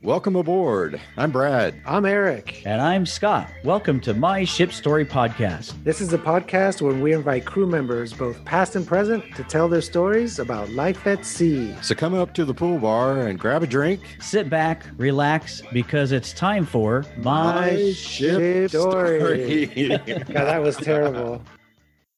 Welcome aboard. I'm Brad. I'm Eric. And I'm Scott. Welcome to My Ship Story Podcast. This is a podcast where we invite crew members, both past and present, to tell their stories about life at sea. So come up to the pool bar and grab a drink. Sit back, relax, because it's time for My, My Ship, Ship Story. story. God, that was terrible.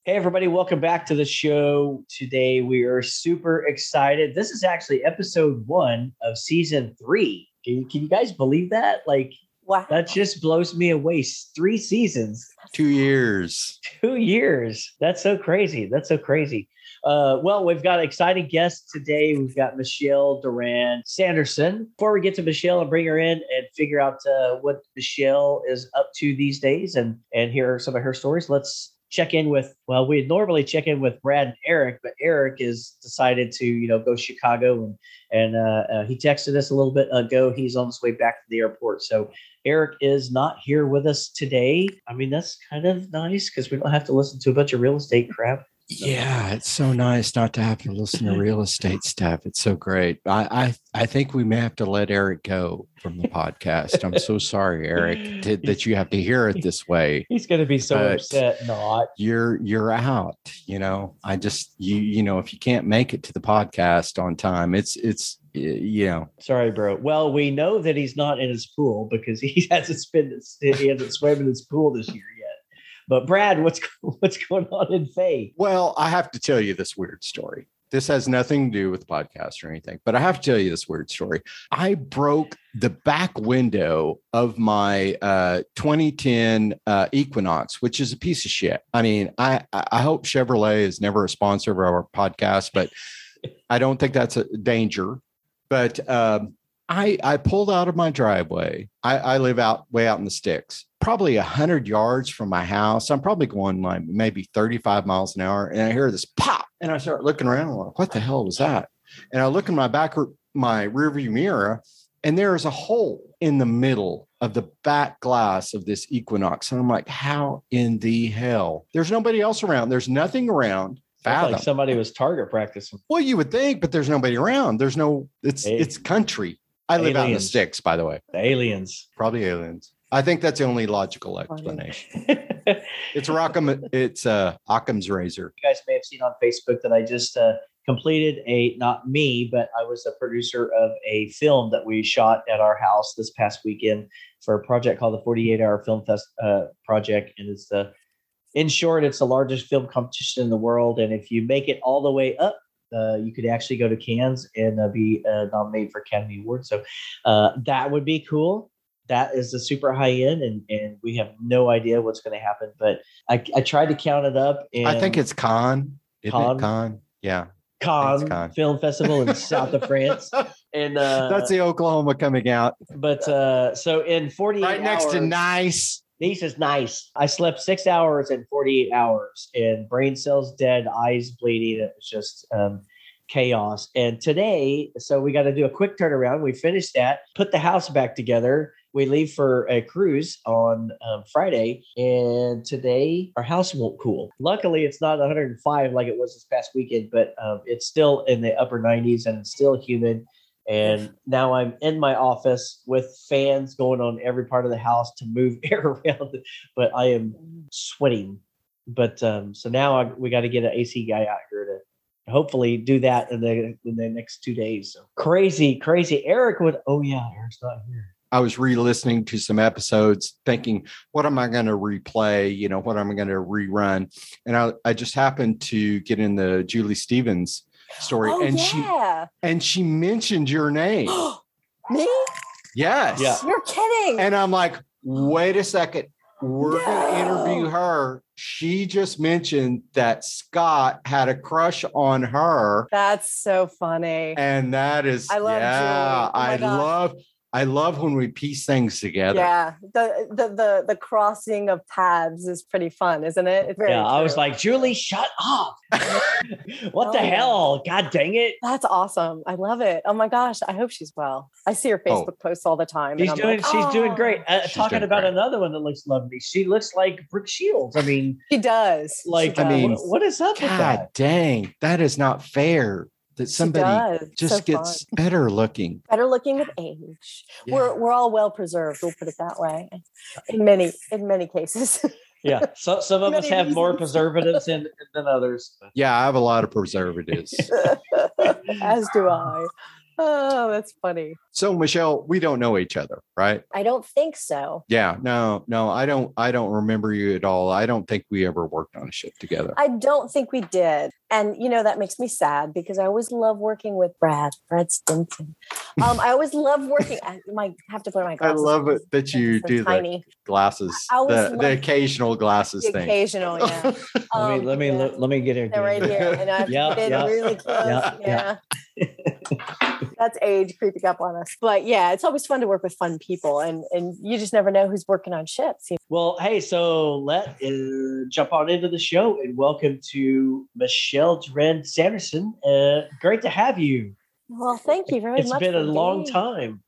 Hey, everybody, welcome back to the show. Today, we are super excited. This is actually episode one of season three. Can you, can you guys believe that? Like, wow, that just blows me away. Three seasons, two years, two years. That's so crazy. That's so crazy. Uh, well, we've got exciting guests today. We've got Michelle Duran Sanderson. Before we get to Michelle and bring her in and figure out uh, what Michelle is up to these days and and hear some of her stories, let's check in with well we normally check in with brad and eric but eric is decided to you know go chicago and and uh, uh, he texted us a little bit ago. He's on his way back to the airport. So eric is not here with us today. I mean that's kind of nice because we don't have to listen to a bunch of real estate crap yeah, it's so nice not to have to listen to real estate stuff. It's so great. I, I I think we may have to let Eric go from the podcast. I'm so sorry, Eric, to, that you have to hear it this way. He's going to be so but upset. Not you're you're out. You know, I just you you know if you can't make it to the podcast on time, it's it's you know. Sorry, bro. Well, we know that he's not in his pool because he hasn't spent he hasn't swam in his pool this year but Brad, what's what's going on in Faye? Well, I have to tell you this weird story. This has nothing to do with podcast or anything, but I have to tell you this weird story. I broke the back window of my uh, 2010 uh, Equinox, which is a piece of shit. I mean, I I hope Chevrolet is never a sponsor of our podcast, but I don't think that's a danger. But um, I I pulled out of my driveway. I, I live out way out in the sticks, probably a hundred yards from my house. I'm probably going like maybe 35 miles an hour, and I hear this pop, and I start looking around. I'm like, what the hell was that? And I look in my back my rearview mirror, and there is a hole in the middle of the back glass of this Equinox, and I'm like, how in the hell? There's nobody else around. There's nothing around. Fathom. Like somebody was target practicing. Well, you would think, but there's nobody around. There's no. It's hey. it's country. I live aliens. out in the sticks, by the way. The aliens. Probably aliens. I think that's the only logical explanation. it's Rockham. It's uh, Occam's razor. You guys may have seen on Facebook that I just uh, completed a not me, but I was a producer of a film that we shot at our house this past weekend for a project called the 48 Hour Film Fest uh, Project, and it's the in short, it's the largest film competition in the world. And if you make it all the way up uh, you could actually go to Cannes and uh, be uh, nominated for Academy Award. So uh, that would be cool. That is a super high end, and, and we have no idea what's going to happen. But I, I tried to count it up. I think it's Cannes. Cannes. Cannes. Yeah. Cannes, Cannes Film Festival in south of France. And uh, that's the Oklahoma coming out. But uh, so in 48 right next hours, to nice. Nice is nice. I slept six hours and 48 hours, and brain cells dead, eyes bleeding. It was just um, chaos. And today, so we got to do a quick turnaround. We finished that, put the house back together. We leave for a cruise on um, Friday, and today our house won't cool. Luckily, it's not 105 like it was this past weekend, but um, it's still in the upper 90s and it's still humid. And now I'm in my office with fans going on every part of the house to move air around, but I am sweating. But um, so now I, we got to get an AC guy out here to hopefully do that in the in the next two days. So crazy, crazy. Eric would. Oh yeah, Eric's not here. I was re-listening to some episodes, thinking, "What am I going to replay? You know, what am I going to rerun?" And I, I just happened to get in the Julie Stevens story, oh, and yeah. she and she mentioned your name. Me? Yes. Yeah. You're kidding. And I'm like, wait a second. We're no. going to interview her. She just mentioned that Scott had a crush on her. That's so funny. And that is, I love yeah, oh I gosh. love I love when we piece things together. Yeah, the the the, the crossing of paths is pretty fun, isn't it? yeah, true. I was like, Julie, shut up! what oh, the hell? God dang it! That's awesome. I love it. Oh my gosh, I hope she's well. I see her oh. Facebook oh. posts all the time. She's doing. Like, she's oh. doing great. Uh, she's talking doing about great. another one that looks lovely. She looks like Brooke Shields. I mean, she does. Like, she does. I mean, what is up God with that? Dang, that is not fair that somebody just so gets fun. better looking. better looking with age. Yeah. We're we're all well preserved. We'll put it that way. In many in many cases. Yeah. So some of us Many have more preservatives in, than others. Yeah, I have a lot of preservatives. As do I. Oh, that's funny. So Michelle, we don't know each other, right? I don't think so. Yeah, no, no, I don't I don't remember you at all. I don't think we ever worked on a ship together. I don't think we did. And you know, that makes me sad because I always love working with Brad, Brad Stinson. Um, I always love working. I might have to put my glasses. I love on. it that you They're do the tiny. glasses, I always the, the occasional glasses The thing. occasional, yeah. Let me Um, let me yeah. look, let me get it. They're right here, and I have to Yeah, get in really close. Yeah, Yeah, yeah. that's age creeping up on us. But yeah, it's always fun to work with fun people, and and you just never know who's working on ships. you know? Well, hey, so let uh, jump on into the show and welcome to Michelle Dren Sanderson. Uh, great to have you. Well, thank you very It's much. It's been a long time.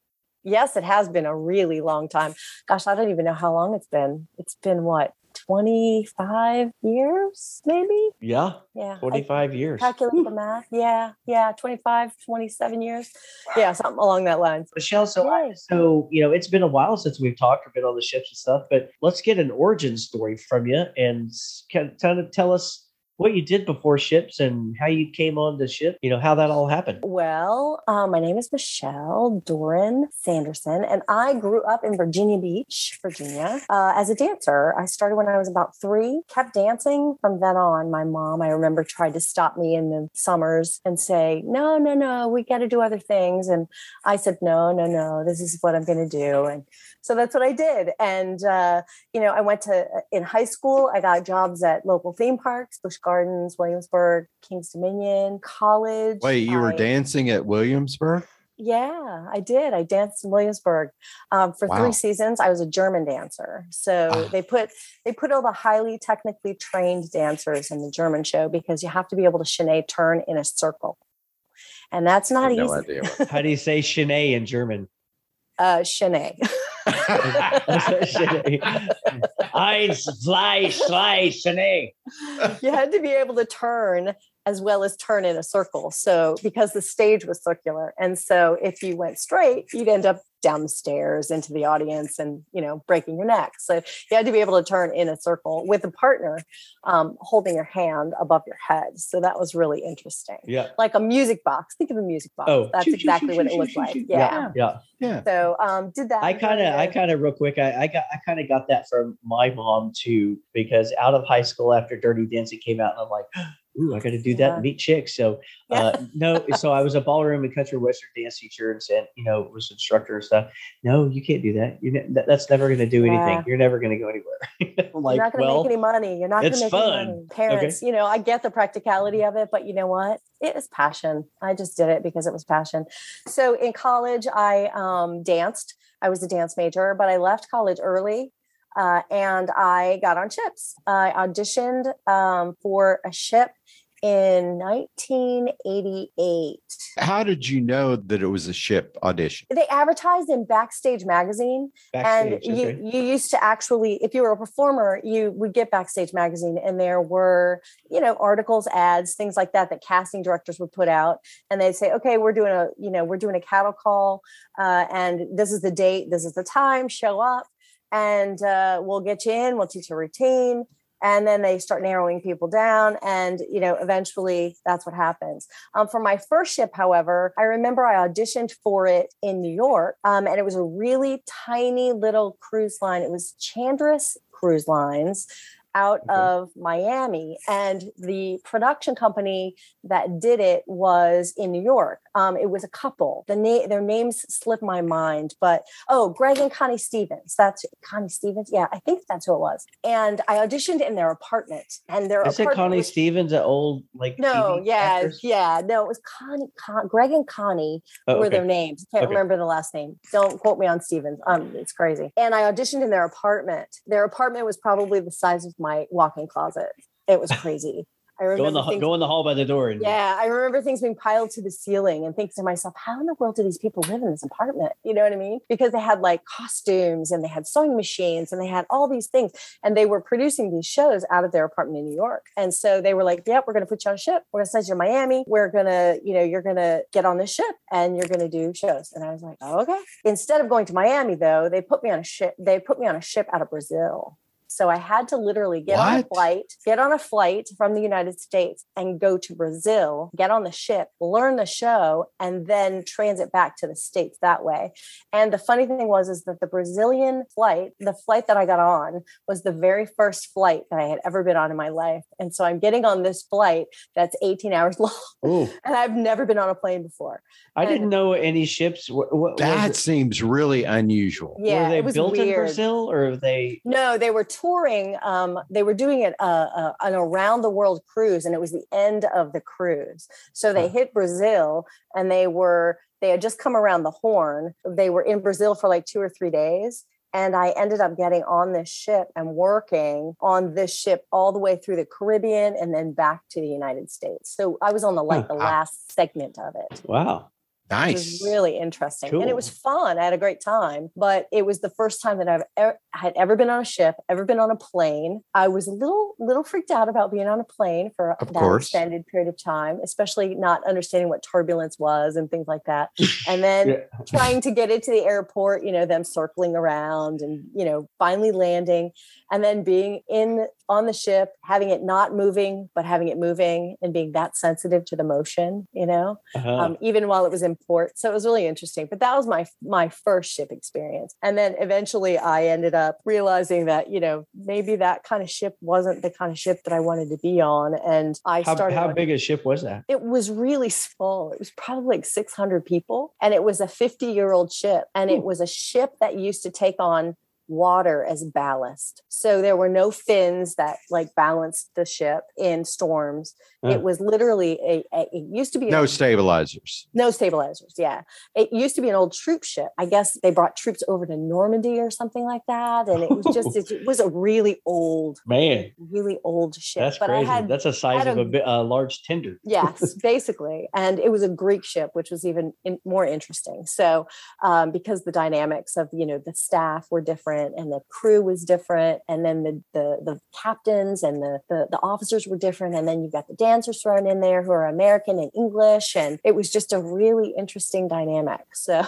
Yes, it has been a really long time. Gosh, I don't even know how long it's been. It's been what, 25 years, maybe? Yeah, Yeah. I 25 years. calculate hmm. the math. Yeah. Yeah. 25, 27 years. Yeah. Something along that line. Michelle, so I, so you know, it's been a while since we've talked or been on the ships and stuff, but let's get an origin story from you and kind of tell us what you did before ships and how you came on the ship. You know how that all happened. Well, um, my name is Michelle Doran Sanderson, and I grew up in Virginia Beach, Virginia, uh, as a dancer. I started when I was about three, kept dancing from then on. My mom, I remember, tried to stop me in the summers and say, No, no, no, we got to do other things. And I said, No, no, no, this is what I'm going to do. And so that's what I did. And, uh, you know, I went to, in high school, I got jobs at local theme parks, Busch Gardens, Williamsburg, Kings Dominion, college. Wait, you were dancing at Williamsburg? yeah, I did. I danced in Williamsburg um, for Wow. three seasons. I was a German dancer, so Ah. they put they put all the highly technically trained dancers in the German show because you have to be able to chaîné turn in a circle, and that's I not have no easy. idea. How do you say chaîné in German? Uh, chaîné. Eins, zwei, drei, chaîné. you had to be able to turn as well as turn in a circle. So because the stage was circular, and so if you went straight, you'd end up down the stairs into the audience and you know breaking your neck. So you had to be able to turn in a circle with a partner um, holding your hand above your head. So that was really interesting. Yeah. Like a music box. Think of a music box. Oh, that's shoo, shoo, exactly shoo, what it looked like. shoo. Yeah. Yeah. Yeah. So um, did that. I kind of, I kind of, real quick, I, I got, I kind of got that from my mom too, because out of high school after Dirty Dancing came out, and I'm like, ooh, I got to do that Yeah. and meet chicks. So, uh, no, so I was a ballroom and country western dance teacher and said, you know, was instructor and stuff. No, you can't do that. You that, that's never going to do anything. Yeah. You're never going to go anywhere. Like, you're not going to well, make any money. You're not going to make fun. any money. Parents, you know, I get the practicality of it, but you know what? It was passion. I just did it because it was passion. So in college, I um, danced. I was a dance major, but I left college early. Uh, and I got on ships. I auditioned um, for a ship in 1988. How did you know that it was a ship audition? They advertised in Backstage magazine backstage. and you okay. you used to actually if you were a performer you would get backstage magazine and there were you know articles ads things like that that casting directors would put out and they'd say okay we're doing a you know we're doing a cattle call uh, and this is the date this is the time show up and uh, we'll get you in we'll teach you a routine and then they start narrowing people down and you know eventually that's what happens um, for my first ship however i remember i auditioned for it in new york um, and it was a really tiny little cruise line it was chandris cruise lines out Okay. of Miami. And the production company that did it was in New York. Um, it was a couple. The name, their names slip my mind, but oh, Greg and Connie Stevens. That's Connie Stevens. Yeah, I think that's who it was. And I auditioned in their apartment, and their Is it apartment Connie was- Stevens, an old like No, TV yeah, actress? yeah, no, it was Connie. Con- Greg and Connie Oh, were okay. their names. Can't Okay. remember the last name. Don't quote me on Stevens. Um, it's crazy. And I auditioned in their apartment. Their apartment was probably the size of my walk-in closet. It was crazy. I Go in the things, go in the hall by the door. And yeah, I remember things being piled to the ceiling and thinking to myself, how in the world do these people live in this apartment? You know what I mean? Because they had like costumes and they had sewing machines and they had all these things and they were producing these shows out of their apartment in New York. And so they were like, yep, we're going to put you on a ship. We're going to send you to Miami. We're going to, you know, you're going to get on this ship and you're going to do shows. And I was like, oh, okay. Instead of going to Miami though, they put me on a ship. They put me on a ship out of Brazil. So I had to literally get on a flight, get on a flight from the United States and go to Brazil, get on the ship, learn the show, and then transit back to the States that way. And the funny thing was, is that the Brazilian flight, the flight that I got on was the very first flight that I had ever been on in my life. And so I'm getting on this flight that's 18 hours long. Ooh, And I've never been on a plane before. I didn't know any ships. What, what That was seems really unusual. Yeah, were they it was built in. Brazil or were they? No, they were touring. Um, they were doing it uh, uh, an around the world cruise, and it was the end of the cruise. So they hit Brazil, and they were they had just come around the Horn. They were in Brazil for like two or three days. And I ended up getting on this ship and working on this ship all the way through the Caribbean and then back to the United States. So I was on the like the last segment of it. Wow. It Nice. was really interesting. And it was fun. I had a great time, but it was the first time that I've ever, had ever been on a ship, ever been on a plane. I was a little, little freaked out about being on a plane for Of that course. extended period of time, especially not understanding what turbulence was and things like that. And then Yeah. trying to get into the airport, you know, them circling around and, you know, finally landing and then being in on the ship, having it not moving, but having it moving and being that sensitive to the motion, you know Uh-huh. um, even while it was in port. So it was really interesting. But that was my my first ship experience. And then eventually I ended up realizing that, you know, maybe that kind of ship wasn't the kind of ship that I wanted to be on. And I how, started how on- big a ship was that? it was really small. It was probably like 600 people. And it was a 50 year old ship. And it was a ship that used to take on water as ballast. So there were no fins that like balanced the ship in storms. It was literally a, a it used to be a No stabilizers. no stabilizers. Yeah. It used to be an old troop ship. I guess they brought troops over to Normandy or something like that. And it was just, it was a really old, Man, really old ship. that's but crazy. I had, that's a size of a- a, a large tender. yes, basically. And it was a Greek ship, which was even in, more interesting. So, um, because the dynamics of, you know, the staff were different and the crew was different. And then the, the, the captains and the, the, the officers were different. And then you've got the dancers thrown in there who are American and English. And it was just a really interesting dynamic. So,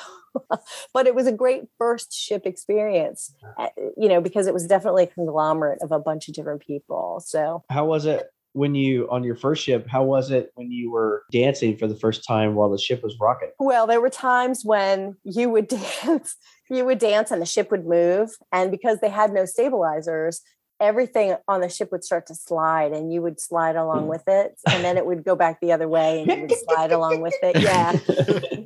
but it was a great first ship experience, uh, you know, because it was definitely a conglomerate of a bunch of different people. So, How was it when you on your first ship? How was it when you were dancing for the first time while the ship was rocking? Well, there were times when you would dance, you would dance and the ship would move. And because they had no stabilizers, everything on the ship would start to slide and you would slide along with it. And then it would go back the other way and you would slide along with it. Yeah.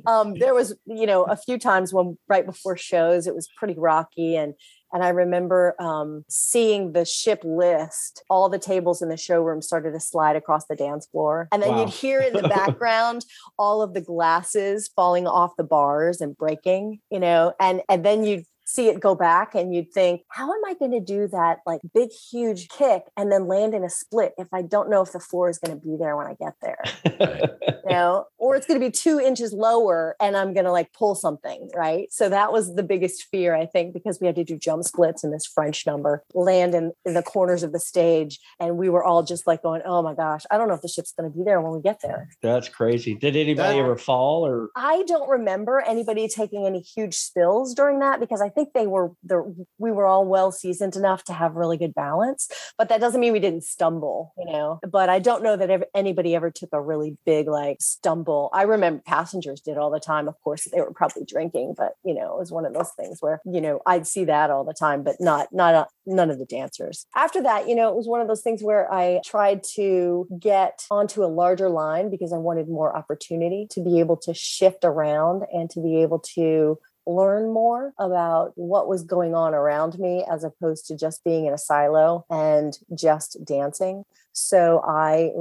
Um, there was, you know, a few times when right before shows, it was pretty rocky and and I remember um, seeing the ship list. All the tables in the showroom started to slide across the dance floor, and then Wow. you'd hear in the background all of the glasses falling off the bars and breaking. You know, and and then you'd see it go back and you'd think how am i going to do that like big huge kick and then land in a split if i don't know if the floor is going to be there when i get there you know, or it's going to be two inches lower and I'm going to like pull something, right? So that was the biggest fear, I think, because we had to do jump splits in this French number, land in, in the corners of the stage. And we were all just like going, oh my gosh, I don't know if the ship's going to be there when we get there. That's crazy. Did anybody That- ever fall or? I don't remember anybody taking any huge spills during that because I think they were the we were all well seasoned enough to have really good balance. But that doesn't mean we didn't stumble, you know. But I don't know that ever, anybody ever took a really big like stumble. I remember passengers did all the time. Of course, they were probably drinking, but you know, it was one of those things where you know I'd see that all the time, but not not uh, none of the dancers. After that, you know, it was one of those things where I tried to get onto a larger line because I wanted more opportunity to be able to shift around and to be able to learn more about what was going on around me as opposed to just being in a silo and just dancing. So I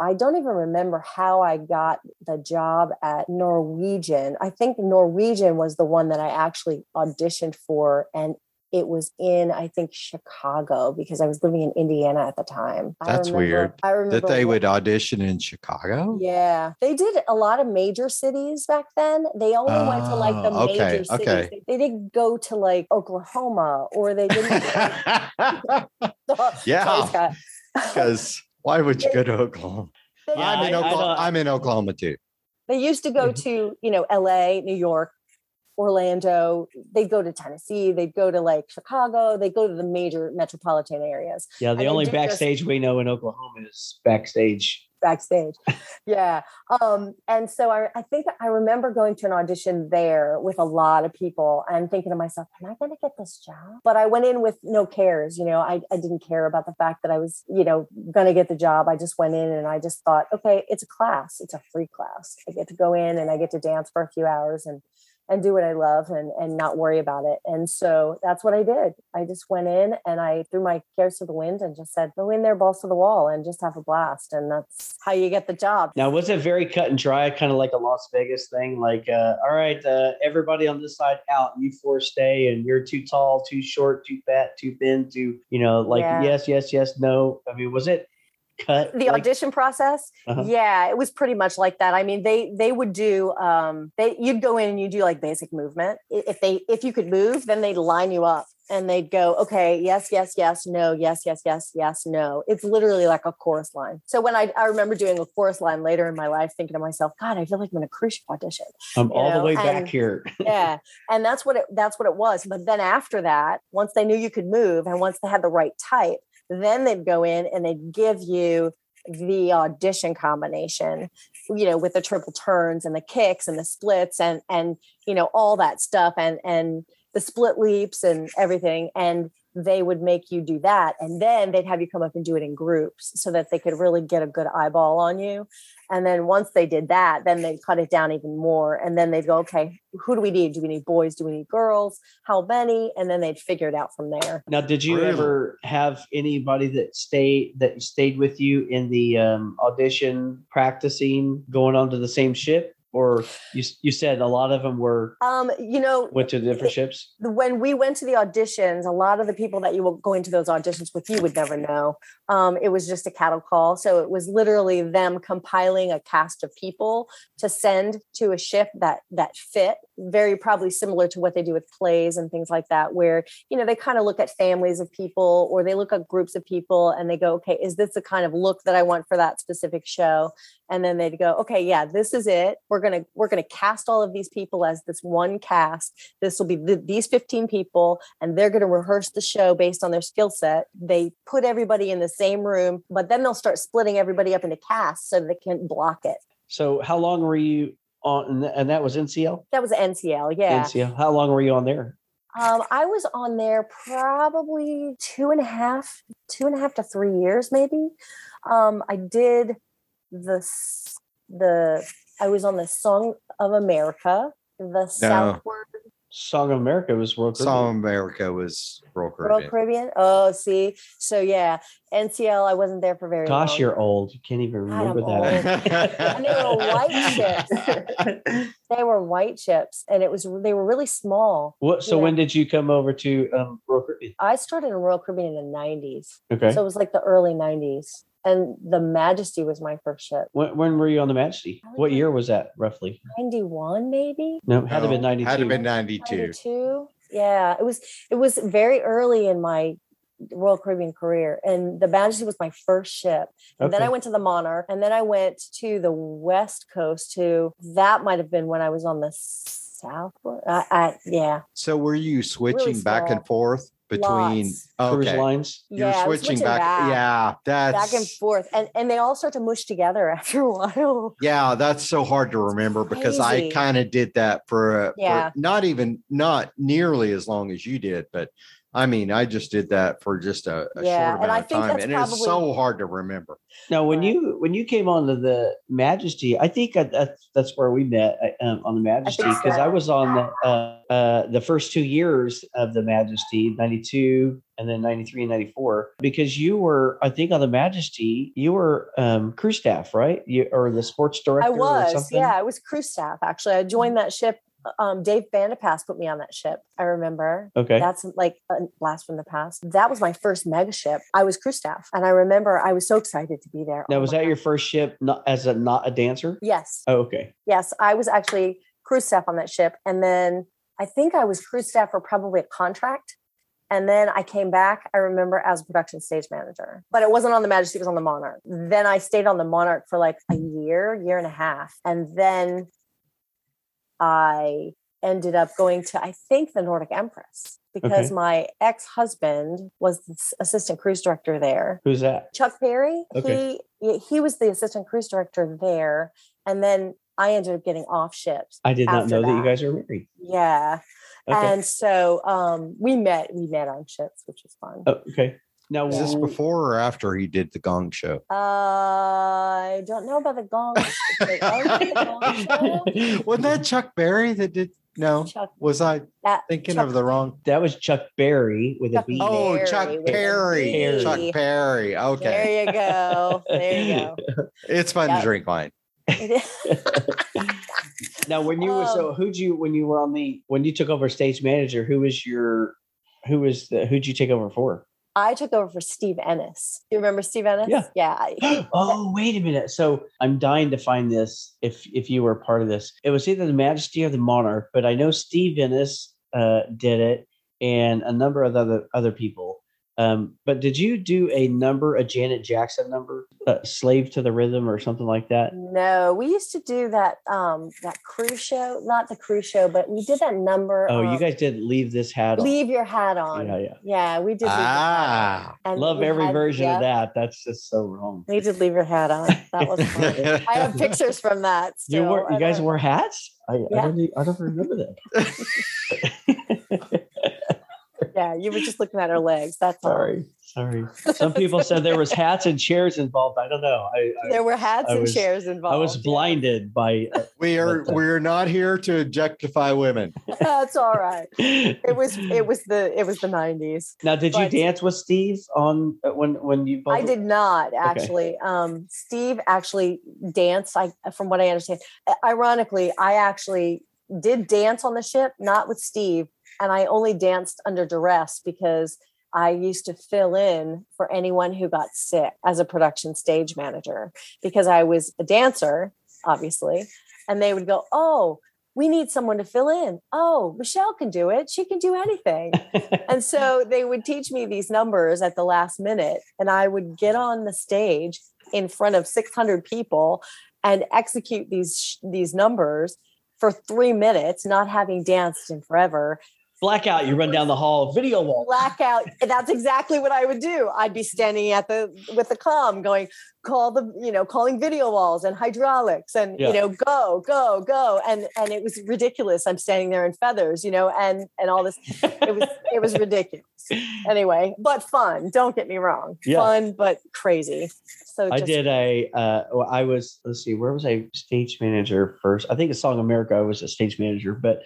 I don't even remember how I got the job at Norwegian. I think Norwegian was the one that I actually auditioned for and it was in I think Chicago because I was living in Indiana at the time. I That's remember- weird I remember that they wa- would audition in Chicago. Yeah, they did a lot of major cities back then. They only went to like the Oh, okay, major cities. okay. They, they didn't go to like Oklahoma or they didn't. Oh, yeah. Because why would you go to Oklahoma? Yeah, I'm in I- I Oklahoma. don't- I'm in Oklahoma too. They used to go mm-hmm. to, you know, LA, New York, Orlando. They'd go to Tennessee. They'd go to like Chicago. They go to the major metropolitan areas Yeah, the And only backstage we know in Oklahoma is backstage. backstage. yeah. Um, and so I, I think I remember going to an audition there with a lot of people and thinking to myself, am I going to get this job? But I went in with no cares. You know, I, I didn't care about the fact that I was, you know, going to get the job. I just went in and I just thought, okay, it's a class. It's a free class. I get to go in and I get to dance for a few hours and and do what I love and and not worry about it. And so that's what I did. I just went in and I threw my cares to the wind and just said, go in there, balls to the wall, and just have a blast. And that's how you get the job. Now, was it very cut and dry, kind of like a Las Vegas thing? Like, uh, all right, uh, everybody on this side out, you four stay, and you're too tall, too short, too fat, too thin, too, you know, like Yeah. yes, yes, yes, no. I mean, was it cut? the like- audition process Uh-huh. yeah it was pretty much like that i mean they they would do um they you'd go in and you do like basic movement if they if you could move then they'd line you up and they'd go okay yes yes yes no yes yes yes yes no it's literally like a chorus line so when i i remember doing a chorus line later in my life thinking to myself god i feel like i'm in a cruise ship audition I'm you all the way back and- here. yeah and that's what it that's what it was but then after that once they knew you could move and once they had the right type then they'd go in and they'd give you the audition combination you know with the triple turns and the kicks and the splits and and you know all that stuff and and the split leaps and everything. And they would make you do that and then they'd have you come up and do it in groups so that they could really get a good eyeball on you. And then once they did that then they'd cut it down even more and then they'd go okay who do we need? Do we need boys? Do we need girls? How many? And then they'd figure it out from there. Now, did you Really? ever have anybody that stayed that stayed with you in the um, audition, practicing, going onto the same ship, or you you said a lot of them were um you know went to different ships? when we went to the auditions, a lot of the people that you were going to those auditions with, you would never know. Um, it was just a cattle call. So it was literally them compiling a cast of people to send to a ship that that fit. Very probably similar to what they do with plays and things like that, where you know they kind of look at families of people or they look at groups of people and they go, okay, is this the kind of look that I want for that specific show? And then they'd go, okay, yeah, this is it. We're gonna we're gonna cast all of these people as this one cast this will be th- these 15 people and they're going to rehearse the show based on their skill set they put everybody in the same room but then they'll start splitting everybody up into casts so they can block it So, how long were you on? And And that was NCL. that was ncl yeah NCL. How long were you on there? um, i was on there probably two and a half two and a half to three years maybe um, i did the the i was on the song of america the southward Song of America was World Song of America was Royal Royal Caribbean. Caribbean. Oh, see. So yeah, NCL. I wasn't there for very long. Gosh, you're old. You can't even remember that. And they were white ships. They were white ships, and it was they were really small. what? So Yeah. when did you come over to um, Royal Caribbean? I started in Royal Caribbean in the '90s, Okay. so it was like the early '90s. And the Majesty was my first ship. when, when were you on the Majesty? What year was that roughly? '91, maybe No, it had to have been 92. Had to been 92. '92. Yeah, it was. It was very early in my Royal Caribbean career, and the Majesty was my first ship. And then I went to the Monarch, and then I went to the West Coast. To that might have been when I was on the South. I, I yeah, So were you switching back and forth between? Lots. Cruise Okay, lines. you're yeah, switching back. Yeah, that's back and forth, and and they all start to mush together after a while. Yeah, that's so hard to remember because I kind of did that for, uh, Yeah. for not even not nearly as long as you did, but I mean, I just did that for just a, a Yeah, short and amount I of time, that's and it's so hard to remember. Now, when you when you came on to the Majesty, I think that- that's that's where we met uh, um, on the Majesty think because so. I was on the uh, uh, the first two years of the Majesty, ninety two and then ninety three and ninety four. Because you were, I think, on the Majesty, you were um, crew staff, right? You or the sports director. I or was, something? yeah, I was crew staff. Actually, I joined that ship um, Dave Vandepass put me on that ship. I remember. Okay. That's like a blast from the past. That was my first mega ship. I was crew staff, and I remember I was so excited to be there. now, Oh was that your first ship not as a not a dancer? Yes, Oh, okay. yes. I was actually crew staff on that ship, and then I think I was crew staff for probably a contract. And then I came back, I remember, as a production stage manager. But it wasn't on the Majesty, it was on the Monarch. Then I stayed on the Monarch for like a year, year and a half. And then I ended up going to, I think, the Nordic Empress because Okay. my ex husband was the assistant cruise director there. Who's that? Chuck Perry, Okay. he he was the assistant cruise director there. And then I ended up getting off ships. I did not know that. you guys are married. Yeah. Okay. And so um, we met, we met on ships, which was fun. oh, okay. Now, Is this before or after he did the Gong Show? Uh, I don't know about the gong. Wait, oh, the gong show? Wasn't that Chuck Berry that did? No, Chuck, was I that, thinking Chuck- of the wrong? that was Chuck Berry with a Chuck B. Oh, Berry Chuck with a Perry. Chuck Perry. Okay, There you go. There you go. it's fun Yeah. to drink wine. Now, when you were so, Um, who'd you when you were on the when you took over stage manager? Who was your who was the who'd you take over for? I took over for Steve Ennis. You remember Steve Ennis? Yeah. Yeah. Oh, wait a minute. So I'm dying to find this. If if you were part of this, it was either the Majesty or the Monarch, but I know Steve Ennis uh, did it, and a number of other other people. Um, but did you do a number, a Janet Jackson number, uh, "Slave to the Rhythm" or something like that? No, we used to do that um that cruise show, not the cruise show, but we did that number. Oh, you guys did leave this hat on. leave your hat on. Yeah, yeah. Yeah, we did. Leave Your hat Ah. on. And Love every had- version yeah, of that. That's just so wrong. We did leave your hat on. That was. I have pictures from that. You still. wore, I you guys wore hats? I, I, don't, I don't remember that. Yeah, you were just looking at her legs. That's all. sorry, sorry. Some people said there was hats and chairs involved. I don't know. I, I, There were hats I and was- chairs involved. I was yeah. blinded by. uh, We are But, uh, we're not here to objectify women. That's all right. It was it was the it was the nineties. now, did you dance with Steve on uh, when when you? Both I did not actually. Um, Steve actually danced. I, from what I understand, ironically, I actually did dance on the ship, not with Steve, and I only danced under duress because I used to fill in for anyone who got sick as a production stage manager because I was a dancer, obviously, and they would go, "Oh." We need someone to fill in. Oh, Michelle can do it. She can do anything and so they would teach me these numbers at the last minute and i would get on the stage in front of 600 people and execute these these numbers for three minutes not having danced in forever Blackout. You run down the hall. Video wall. blackout that's exactly what i would do i'd be standing at the with the com going call the you know calling video walls and hydraulics and Yeah. you know go go go and and it was ridiculous i'm standing there in feathers you know and and all this it was it was ridiculous anyway but fun don't get me wrong Yeah. fun but crazy so I did a. Uh, I was. Let's see. Where was I? Stage manager first. I think at Song America. I was a stage manager, but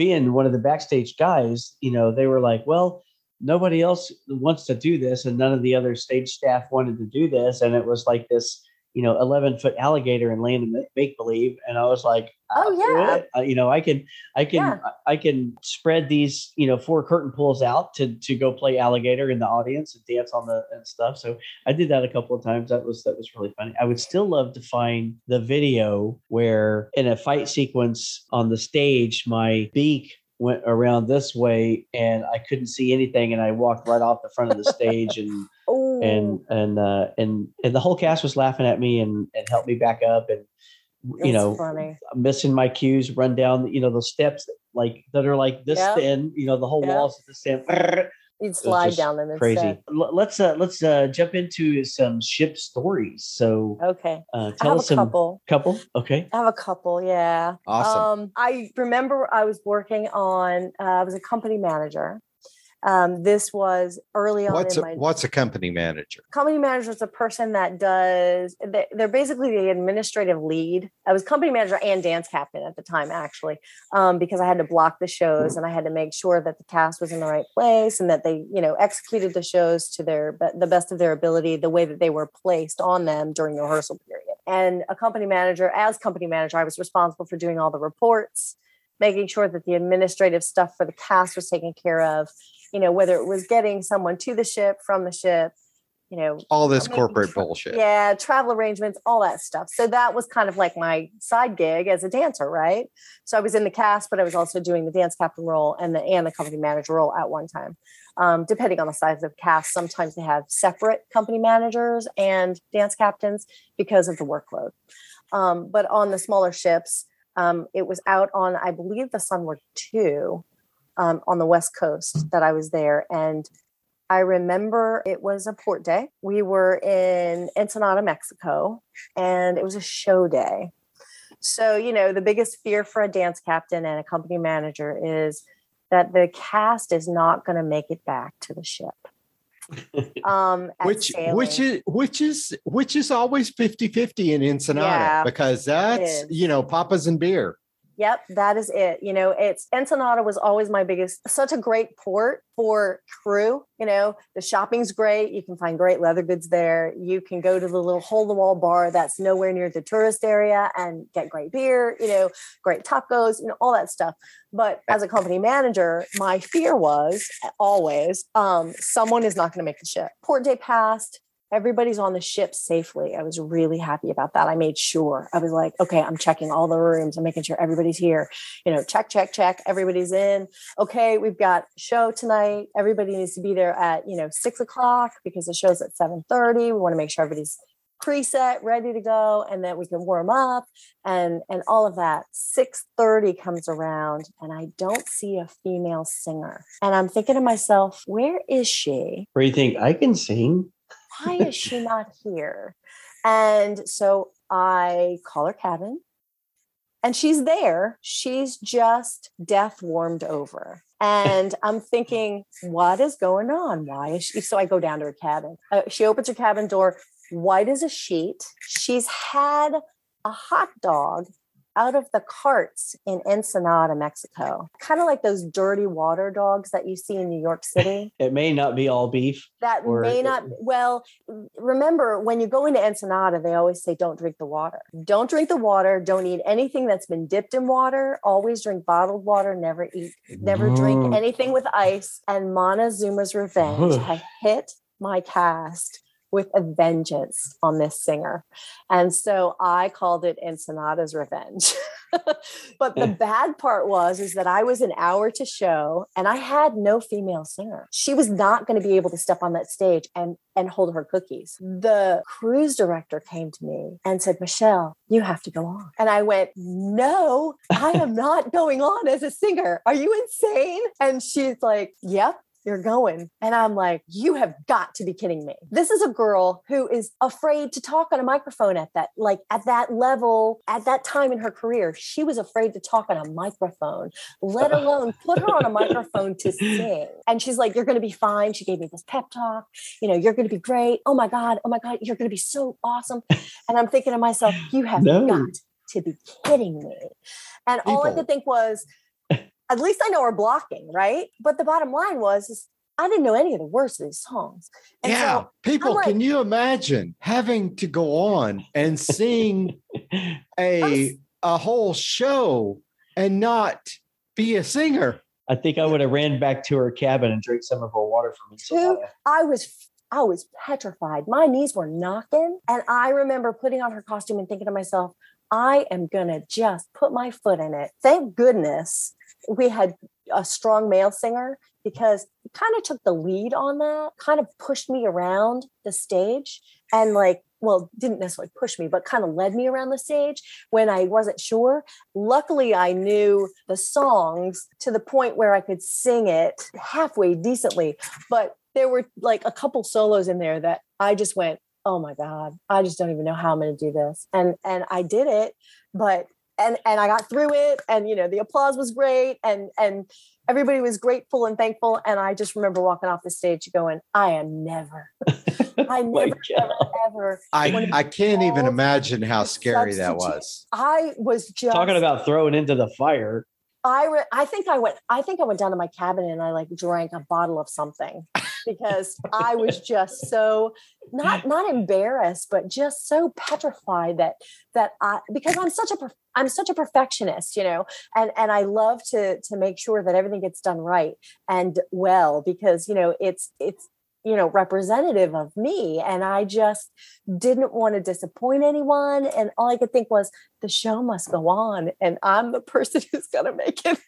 being one of the backstage guys, you know, they were like, "Well, nobody else wants to do this, and none of the other stage staff wanted to do this, and it was like this, you know, eleven foot alligator in land of make believe." And I was like, Oh, "I'll do yeah. Uh, you know, I can, I can, Yeah. I can spread these, you know, four curtain pulls out to to go play alligator in the audience and dance on the and stuff." So I did that a couple of times. That was that was really funny. I would still love to find the video where in a fight sequence on the stage, my beak went around this way and I couldn't see anything and I walked right off the front of the stage and and and uh and and the whole cast was laughing at me and and helped me back up and you know funny missing my cues run down you know the steps like that are like this Yeah. thin you know the whole Yeah. walls at this thin you'd slide down them crazy. instead L- Let's uh let's uh jump into some ship stories. So okay uh i tell have a some couple couple. Okay. I have a couple, yeah. Awesome. Um, I remember I was working on. Uh, I was a company manager. Um, this was early on What's in a, my what's a company manager? company manager is a person that does. they- They're basically the administrative lead. I was company manager and dance captain at the time, actually, um, because I had to block the shows and I had to make sure that the cast was in the right place and that they, you know, executed the shows to their the best of their ability, the way that they were placed on them during the rehearsal period. And a company manager, as company manager, I was responsible for doing all the reports making sure that the administrative stuff for the cast was taken care of. You know, whether it was getting someone to the ship from the ship, you know, All this corporate sure- bullshit. yeah, travel arrangements, all that stuff. So that was kind of like my side gig as a dancer, right? So I was in the cast, but I was also doing the dance captain role and the and the company manager role at one time. Um, depending on the size of the cast, sometimes they have separate company managers and dance captains because of the workload. Um, but on the smaller ships, um, it was out on, I believe, the Sunward Two um, on the West Coast that I was there, and I remember it was a port day. We were in Ensenada, Mexico, and it was a show day. So, you know, the biggest fear for a dance captain and a company manager is that the cast is not going to make it back to the ship. Um, at which which is which is which is always 50-50 in Ensenada Yeah, because that's you know papas and beer. Yep, that is it. You know, it's Ensenada was always my biggest, such a great port for crew. You know, the shopping's great. You can find great leather goods there. You can go to the little hole in the wall bar that's nowhere near the tourist area and get great beer, you know, great tacos, you know, all that stuff. But as a company manager, my fear was always um, someone is not going to make the ship. Port day passed everybody's on the ship safely. I was really happy about that. I made sure. I was like, okay, I'm checking all the rooms. I'm making sure everybody's here. You know, check, check, check. Everybody's in. Okay, we've got show tonight. Everybody needs to be there at you know six o'clock because the show's at seven thirty. We want to make sure everybody's preset ready to go and then we can warm up and and all of that 6:30 comes around and I don't see a female singer and I'm thinking to myself where is she Where do you think I can sing? Why is she not here? And so I call her cabin and she's there. She's just death warmed over. And I'm thinking, what is going on? Why is she? So I go down to her cabin. Uh, she opens her cabin door, white as a sheet. She's had a hot dog out of the carts in Ensenada, Mexico. Kind of like those dirty water dogs that you see in New York City It may not be all beef. that Or- may not well remember when you go into ensenada they always say don't drink the water don't drink the water don't eat anything that's been dipped in water always drink bottled water never eat never drink anything with ice and montezuma's revenge Ugh. had hit my cast with a vengeance on this singer and so i called it ensenada's revenge but the Eh. bad part was is that I was an hour to show and I had no female singer. She was not going to be able to step on that stage and and hold her cookies. The cruise director came to me and said, "Michelle, you have to go on." And I went, "No, I am not going on as a singer. Are you insane?" And she's like, "Yep." You're going. And I'm like, you have got to be kidding me. This is a girl who is afraid to talk on a microphone at that, like at that level, at that time in her career. She was afraid to talk on a microphone, let alone put her on a microphone to sing. And she's like, You're going to be fine. She gave me this pep talk. You know, you're going to be great. Oh my God. Oh my God. You're going to be so awesome. And I'm thinking to myself, You have No. got to be kidding me. And all I could think was, at least I know we're blocking, right? But the bottom line was, is I didn't know any of the words of these songs. And yeah, so people, like- can you imagine having to go on and sing a a whole show and not be a singer? I think I would have ran back to her cabin and drank some of her water from Ensenada. I was I was petrified. My knees were knocking. And I remember putting on her costume and thinking to myself, I am gonna just put my foot in it. Thank goodness we had a strong male singer because he kind of took the lead on that, kind of pushed me around the stage and like well, didn't necessarily push me, but kind of led me around the stage when I wasn't sure. Luckily, I knew the songs to the point where I could sing it halfway decently. But there were like a couple solos in there that I just went, "Oh my god, I just don't even know how I'm going to do this." And and I did it, but and and I got through it, and you know the applause was great, and and everybody was grateful and thankful. And I just remember walking off the stage going, "I am never, I never, ever, ever." I, I can't even imagine how scary that was. I was just Talking about throwing into the fire. I re- I think I went I think I went down to my cabin and I like drank a bottle of something because I was just so not not embarrassed but just so petrified that that I because I'm such a prof- I'm such a perfectionist, you know, and and I love to to make sure that everything gets done right and well because you know it's it's you know representative of me and i just didn't want to disappoint anyone and all i could think was the show must go on and i'm the person who's going to make it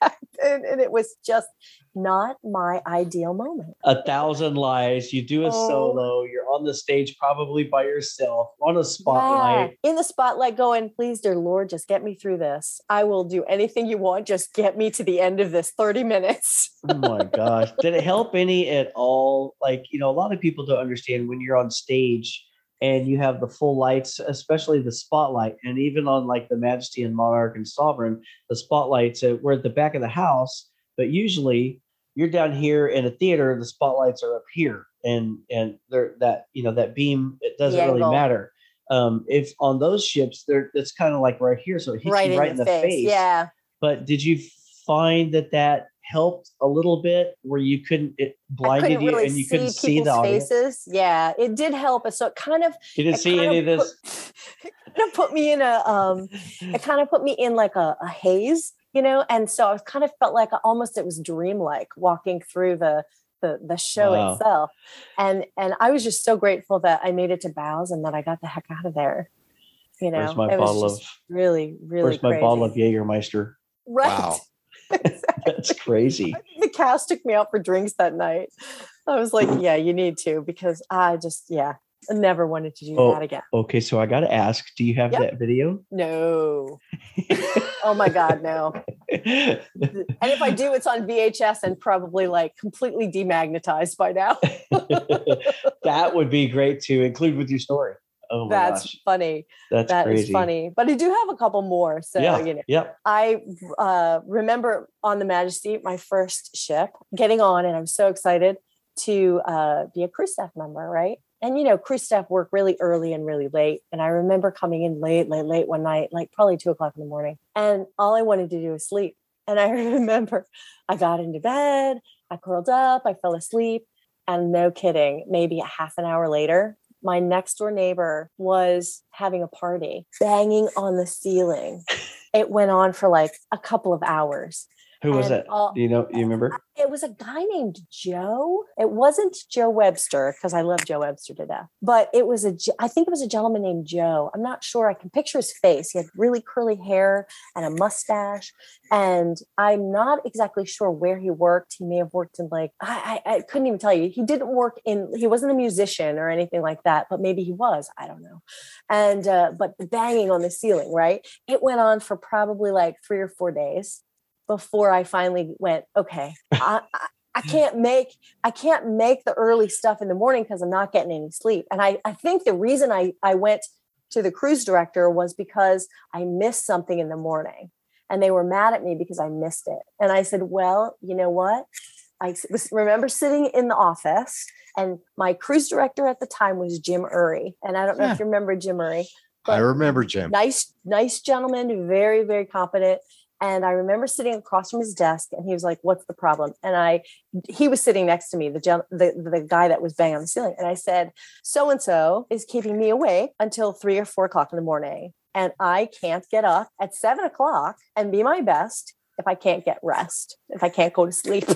happen. And it was just not my ideal moment. A thousand lies. You do a Oh. solo. You're on the stage probably by yourself on a spotlight. Yeah, in the spotlight going please dear lord just get me through this. I will do anything you want. Just get me to the end of this 30 minutes. Oh my gosh. Did it help any at all? Like you know a lot of people don't understand when you're on stage and you have the full lights especially the spotlight and even on like the majesty and monarch and sovereign the spotlights uh, we're at the back of the house but usually you're down here in a theater the spotlights are up here and and they're that you know that beam it doesn't really angle. matter um if on those ships they're it's kind of like right here so it hits right you in right in the face. face yeah but did you find that that helped a little bit where you couldn't it blinded couldn't you really and you couldn't see the audience faces. Yeah, it did help. So it kind of you didn't see any of of this put- it kind of put me in a um it kind of put me in like a, a haze, you know, and so I was kind of felt like almost it was dreamlike walking through the the the show Wow. itself. And and I was just so grateful that I made it to Bows and that I got the heck out of there. You know, where's my it was bottle of just really, really where's my bottle of crazy. jägermeister right. Wow. that's crazy the cast took me out for drinks that night. I was like, yeah, you need to because I just, yeah, I never wanted to do Oh. that again. okay so i gotta ask do you have Yep. that video No. Oh my God, no. And if I do, it's on VHS and probably like completely demagnetized by now. that would be great to include with your story oh my That's gosh funny. that's That is funny. But I do have a couple more. So, yeah you know, yep I uh, remember on the Majesty, my first ship, getting on, and I'm so excited to uh, be a crew staff member, right? And you know, crew staff work really early and really late. And I remember coming in late, late, late one night, like probably two o'clock in the morning, and all I wanted to do was sleep. And I remember I got into bed, I curled up, I fell asleep, and no kidding, maybe a half an hour later, my next door neighbor was having a party, banging on the ceiling. It went on for like a couple of hours. Who was And all- do you know you remember It was a guy named Joe. It wasn't Joe Webster because I love Joe Webster to death, but it was a, I think it was a gentleman named Joe. I'm not sure. I can picture his face. He had really curly hair and a mustache, and I'm not exactly sure where he worked. He may have worked in like I, I, I couldn't even tell you. He didn't work in. He wasn't a musician or anything like that, but maybe he was. I don't know. And uh, but the banging on the ceiling, right? It went on for probably like three or four days before I finally went, okay, I, I, can't make I can't make the early stuff in the morning because I'm not getting any sleep. And I, I think the reason I, I went to the cruise director was because I missed something in the morning. And they were mad at me because I missed it. And I said, well, you know what? I was, remember sitting in the office and my cruise director at the time was Jim Murray. And I don't know Yeah. if you remember Jim Murray I remember Jim. nice nice gentleman very very competent and i remember sitting across from his desk and he was like what's the problem? And i he was sitting next to me the the, the guy that was banging on the ceiling. And i said so and so is keeping me awake until three or four o'clock in the morning and i can't get up at seven o'clock and be my best if i can't get rest if i can't go to sleep.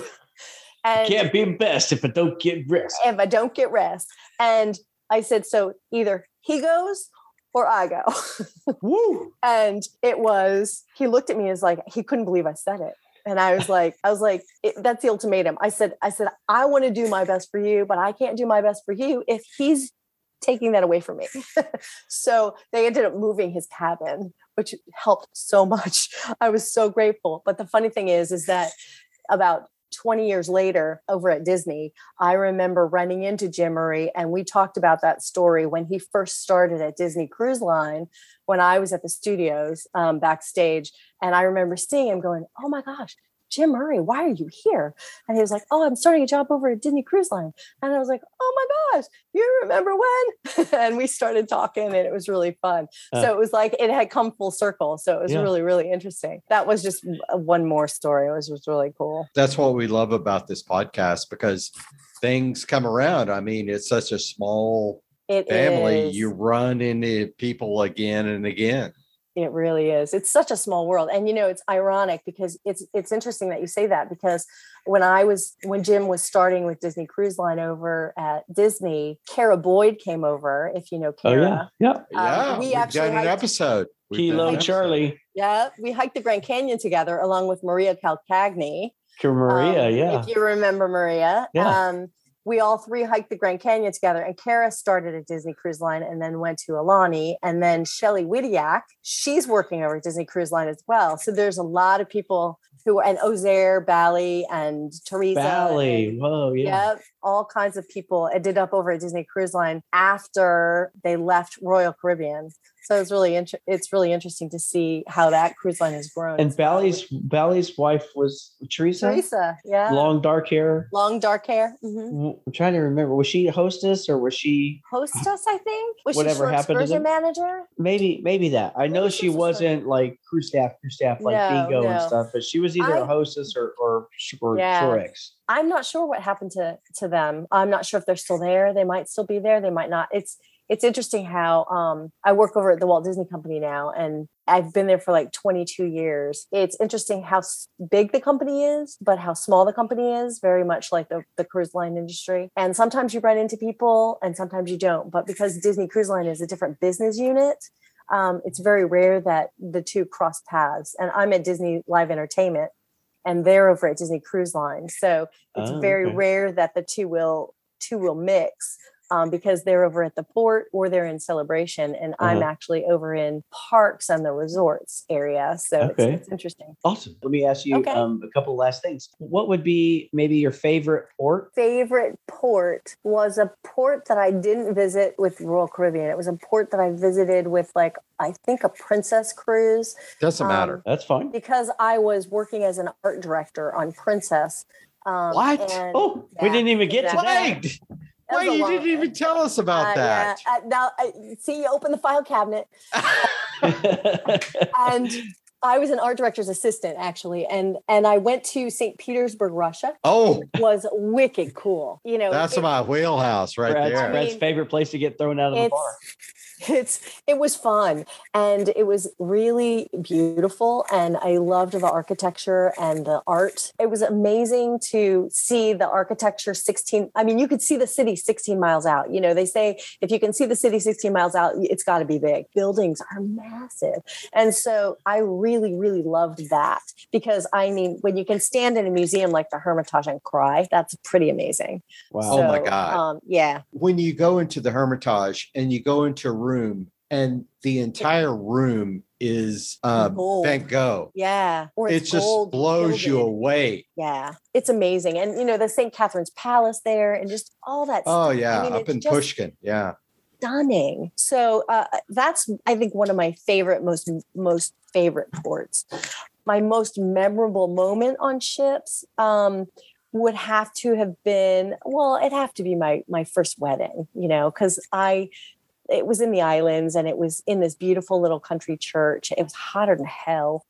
And can't be best if i don't get rest. If I don't get rest. And I said, so either he goes or I go. Woo! and it was, he looked at me as like, he couldn't believe I said it. And I was like, I was like, it, that's the ultimatum. I said, I said, I want to do my best for you, but I can't do my best for you if he's taking that away from me. so they ended up moving his cabin, which helped so much. I was so grateful. But the funny thing is, is that about 20 years later over at Disney, I remember running into Jim Murray and we talked about that story when he first started at Disney Cruise Line when I was at the studios um, backstage. And I remember seeing him going, Oh my gosh, Jim Murray, why are you here? And he was like, Oh, I'm starting a job over at Disney Cruise Line. And I was like, Oh my gosh, you remember when? and we started talking and it was really fun. Uh. so it was like it had come full circle. So it was Yeah. really, really interesting. That was just one more story. It was just really cool. That's what we love about this podcast because things come around. I mean, it's such a small It family. is. You run into people again and again. It really is. It's such a small world. And you know, it's ironic because it's it's interesting that you say that because when I was when Jim was starting with Disney Cruise Line over at Disney, Kara Boyd came over, if you know Oh Kara. yeah, yeah. Yeah, Um, we we have actually done an hiked- episode. We've Kilo episode. Charlie, Yeah, we hiked the Grand Canyon together along with Maria Calcagni. Maria, Um, yeah. If you remember Maria. Yeah. Um, we all three hiked the Grand Canyon together, and Kara started at Disney Cruise Line and then went to Aulani. And then Shelly Widiak, she's working over Disney Cruise Line as well. So there's a lot of people who, and Ozair, Bally, and Teresa. And- Whoa, yeah. Yep, all kinds of people ended up over at Disney Cruise Line after they left Royal Caribbean. So it's really inter- it's really interesting to see how that cruise line has grown. And. Bally's Bally's wife was Teresa. Teresa, yeah, Long dark hair. long dark hair. Mhm. W- I'm trying to remember. Was she a hostess or was she hostess, I think. Was Whatever she happened to them? manager? maybe maybe that? I know she she's a wasn't like crew staff, crew staff like No, bingo and stuff, but she was either a I- hostess or or, or Yeah. Shorex. I'm not sure what happened to to them. I'm not sure if they're still there. They might still be there. They might not. It's it's interesting how um, I work over at the Walt Disney Company now, and I've been there for like 22 years. It's interesting how big the company is, but how small the company is. Very much like the, the cruise line industry. And sometimes you run into people, and sometimes you don't. But because Disney Cruise Line is a different business unit, um, it's very rare that the two cross paths. And I'm at Disney Live Entertainment, and they're over at Disney Cruise Line. So it's Oh, very okay. rare that the two will two will mix um, because they're over at the port or they're in celebration and i'm Uh-huh. actually over in parks and the resorts area so Okay. it's, it's interesting Awesome. Let me ask you Okay. um, a couple last things. What would be maybe your favorite port? favorite port was a port that i didn't visit with royal caribbean it was a port that i visited with like i think a princess cruise Doesn't Um, matter. That's fine. because i was working as an art director on princess um, What? and Oh, we didn't even get exactly. to that. Wait, that was wait, a you didn't even tell us about Uh, that. yeah. Uh, now, I see you open the file cabinet, and I was an art director's assistant actually, and and I went to St. Petersburg, Russia. Oh, Was wicked cool. You know, that's it- my wheelhouse right Brad's, there. Brad's mean, favorite place to get thrown out of the it's bar. It's it was fun and it was really beautiful and i loved the architecture and the art. It was amazing to see the architecture 16 i mean you could see the city 16 miles out. You know they say if you can see the city 16 miles out it's got to be big. Buildings are massive. And so i really really loved that because i mean when you can stand in a museum like the hermitage and cry that's pretty amazing. Wow. Oh my God. um, yeah. When you go into the Hermitage and you go into a room and the entire room is uh, Gold. Van Gogh, yeah or it just blows you away. Yeah, it's amazing. And you know, the St. Catherine's Palace there and just all that Oh stuff. yeah, I mean, up in just Pushkin. Yeah. stunning. So uh, that's I think one of my favorite most most favorite ports. My most memorable moment on ships um would have to have been well, it'd have to be my my first wedding, you know, cuz I it was in the islands and it was in this beautiful little country church. It was hotter than hell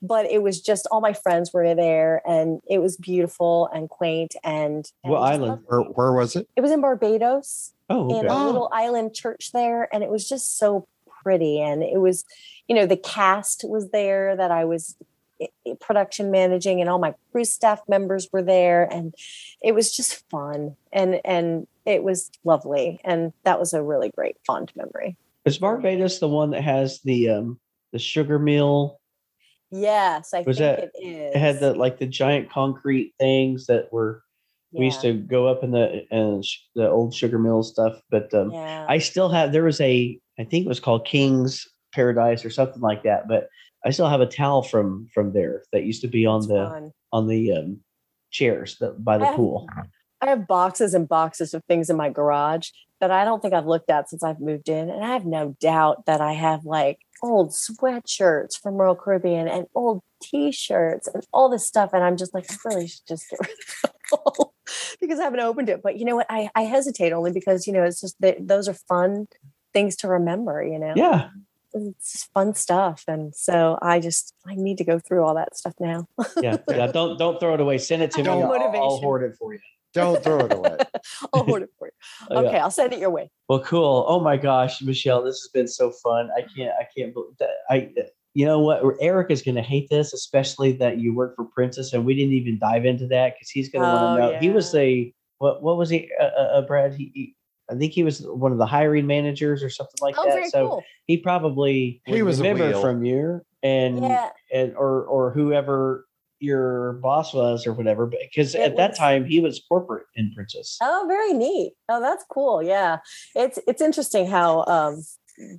but it was just all my friends were there and it was beautiful and quaint and, and What island? Where, where was it? it was in barbados Oh, in okay. a Oh. little ah. island church there and it was just so pretty and it was you know the cast was there that i was i- i- production managing and all my crew staff members were there and it was just fun and and it was lovely and that was a really great fond memory Is Barbados the one that has the um the sugar mill? yes i Was think that- it is It had the like the giant concrete things that were we used to go up in the and sh- the old sugar mill stuff. But um, yeah. I still have there was a I think it was called King's Paradise or something like that. But I still have a towel from from there that used to be on It's the fun. on the um, chairs that, by the I have- pool. I have boxes and boxes of things in my garage that I don't think I've looked at since I've moved in. And I have no doubt that I have like old sweatshirts from Royal Caribbean and old t-shirts and all this stuff. And I'm just like, I really should just get rid of all because I haven't opened it. But you know what? I, I hesitate only because, you know, it's just that those are fun things to remember, you know? Yeah, It's just fun stuff. And so I just, I need to go through all that stuff now. yeah, yeah. Don't don't throw it away. Send it to me. I'll, I'll hoard it for you. Don't throw it away. I'll hoard it for you. Oh, yeah. Okay, I'll send it your way. Well, cool. Oh my gosh, Michelle, this has been so fun. I can't, I can't believe that. I, you know what? Eric is going to hate this, especially that you work for Princess, and we didn't even dive into that because he's going to Oh, want to know. He was a what? What was he? Uh, uh, uh, Brad? He, he, I think he was one of the hiring managers or something like Oh, that. very so cool. he probably He was a remember wheel. from you and Yeah. and or or whoever your boss was or whatever. Because It at that time he was corporate in Princess. Oh, very neat. Oh, that's cool. Yeah, it's it's interesting how um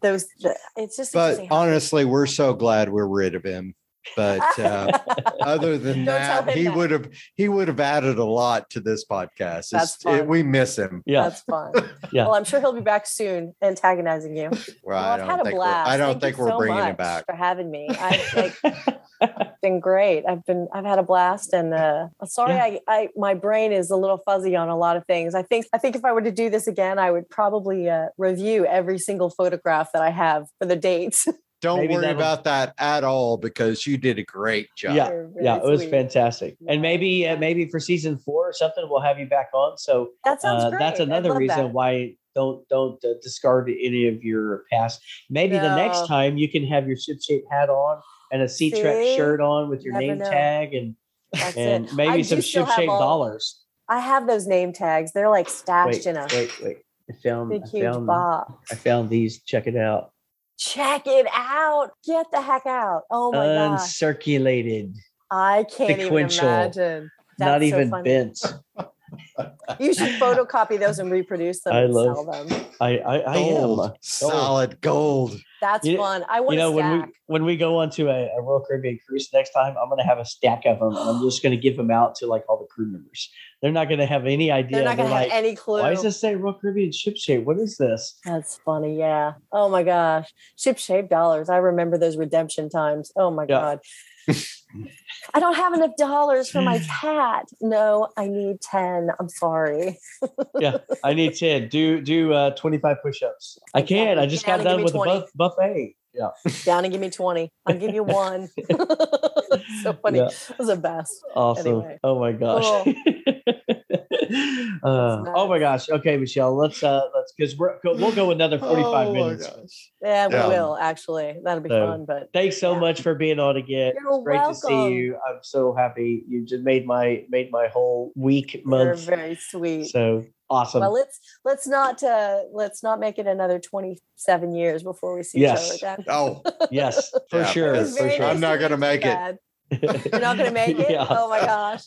those. The, it's just. But how- honestly, we're so glad we're rid of him. But uh, other than Don't that, he that. would have he would have added a lot to this podcast. That's It's- it- fun. we miss him. yeah, that's fun. Yeah. Well, I'm sure he'll be back soon, antagonizing you. Well, Well, I I've don't had a think we're, blast. I don't Thank you think we're so bringing much him back. for having me. I've like been great. I've been I've had a blast, and uh, sorry, Yeah. I, I my brain is a little fuzzy on a lot of things. I think I think if I were to do this again, I would probably uh, review every single photograph that I have for the dates. Don't Maybe worry that'll- about that at all because you did a great job. Yeah, They're yeah, it was sweet. fantastic. Yeah. And maybe uh, maybe for season four or something, we'll have you back on. So That sounds uh, great. that's another reason that. why don't don't uh, discard any of your past. Maybe the next time you can have your ship shape hat on and a C track See? shirt on with your Never name know. tag and That's and it. maybe I some ship shape all- dollars. I have those name tags. They're like Wait, stashed in a wait, wait. I found big, I huge found, box. I found these. Check it out. Check it out. Get the heck out. Oh my gosh. Uncirculated, I can't even imagine. not so even funny. bent. You should photocopy those and reproduce them I and love- sell them. I I, I Gold, am. solid gold. That's You- fun. I want you know to when we when we go onto a, a Royal Caribbean cruise next time, I'm going to have a stack of them, and I'm just going to give them out to like all the crew members. They're not going to have any idea. They're not going to have like, any clue. why does this say Royal Caribbean ship shape? What is this? That's funny. Yeah. Oh my gosh. Ship shape dollars. I remember those redemption times. Oh my Yeah. God. I don't have enough dollars for my cat. No, I need 10. I'm sorry. Yeah, I need ten. Do do uh, 25 push-ups. I can't. I just got done with 20. the buff- buffet. Yeah. Down and give me 20. I'll give you one. so funny. Yeah. It was the best. Awesome. Anyway. Oh my gosh. uh, Oh my gosh. Okay, Michelle. Let's uh let's because we're we'll go another 45 Oh minutes. gosh. Yeah, we Yeah. will actually. That'll be So, fun. But Thanks so Yeah. much for being on again. You're it's great to see you. I'm so happy. You just made my made my whole week you're month. very sweet. So awesome. well, let's let's not uh let's not make it another 27 years before we see Yes. each other again. Oh, yes, for Yeah, sure. For Very sure. I'm not gonna make you, it. Dad. You're not gonna make it? yeah. Oh my gosh.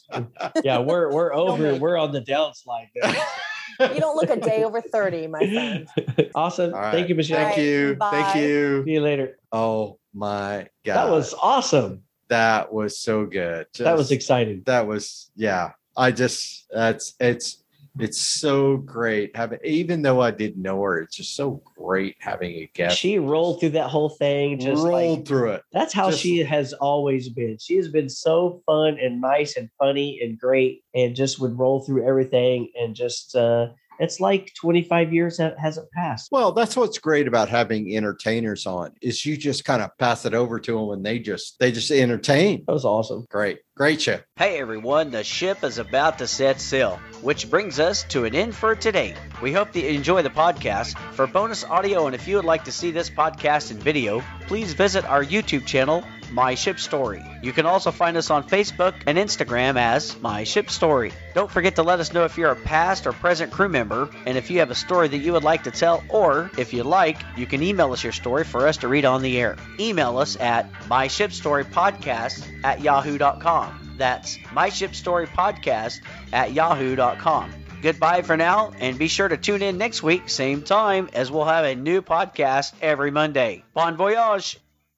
yeah, we're we're over. We're on the downslide. now. You don't look a day over 30, my friend. awesome. All right. Thank you, Michelle. Thank Alright, you. bye. Thank you. See you later. Oh my god. That was awesome. that was so good. that was exciting. that was yeah. I just that's it's it's so great having even though I didn't know her, it's just so great having a guest. She rolled through that whole thing just rolled like through it. that's how just- she has always been. She has been so fun and nice and funny and great and just would roll through everything and just uh it's like 25 years ha- hasn't passed. Well, that's what's great about having entertainers on is you just kind of pass it over to them and they just they just entertain. That was awesome. Great, great show. Hey everyone, the ship is about to set sail, which brings us to an end for today. We hope that you enjoy the podcast. For bonus audio and if you would like to see this podcast in video, please visit our YouTube channel, My Ship Story. You can also find us on Facebook and Instagram as My Ship Story. Don't forget to let us know if you're a past or present crew member and if you have a story that you would like to tell, or if you like, you can email us your story for us to read on the air. Email us at myshipstorypodcast at yahoo.com. That's myshipstorypodcast at yahoo.com. Goodbye for now, and be sure to tune in next week, same time, as we'll have a new podcast every Monday. Bon voyage!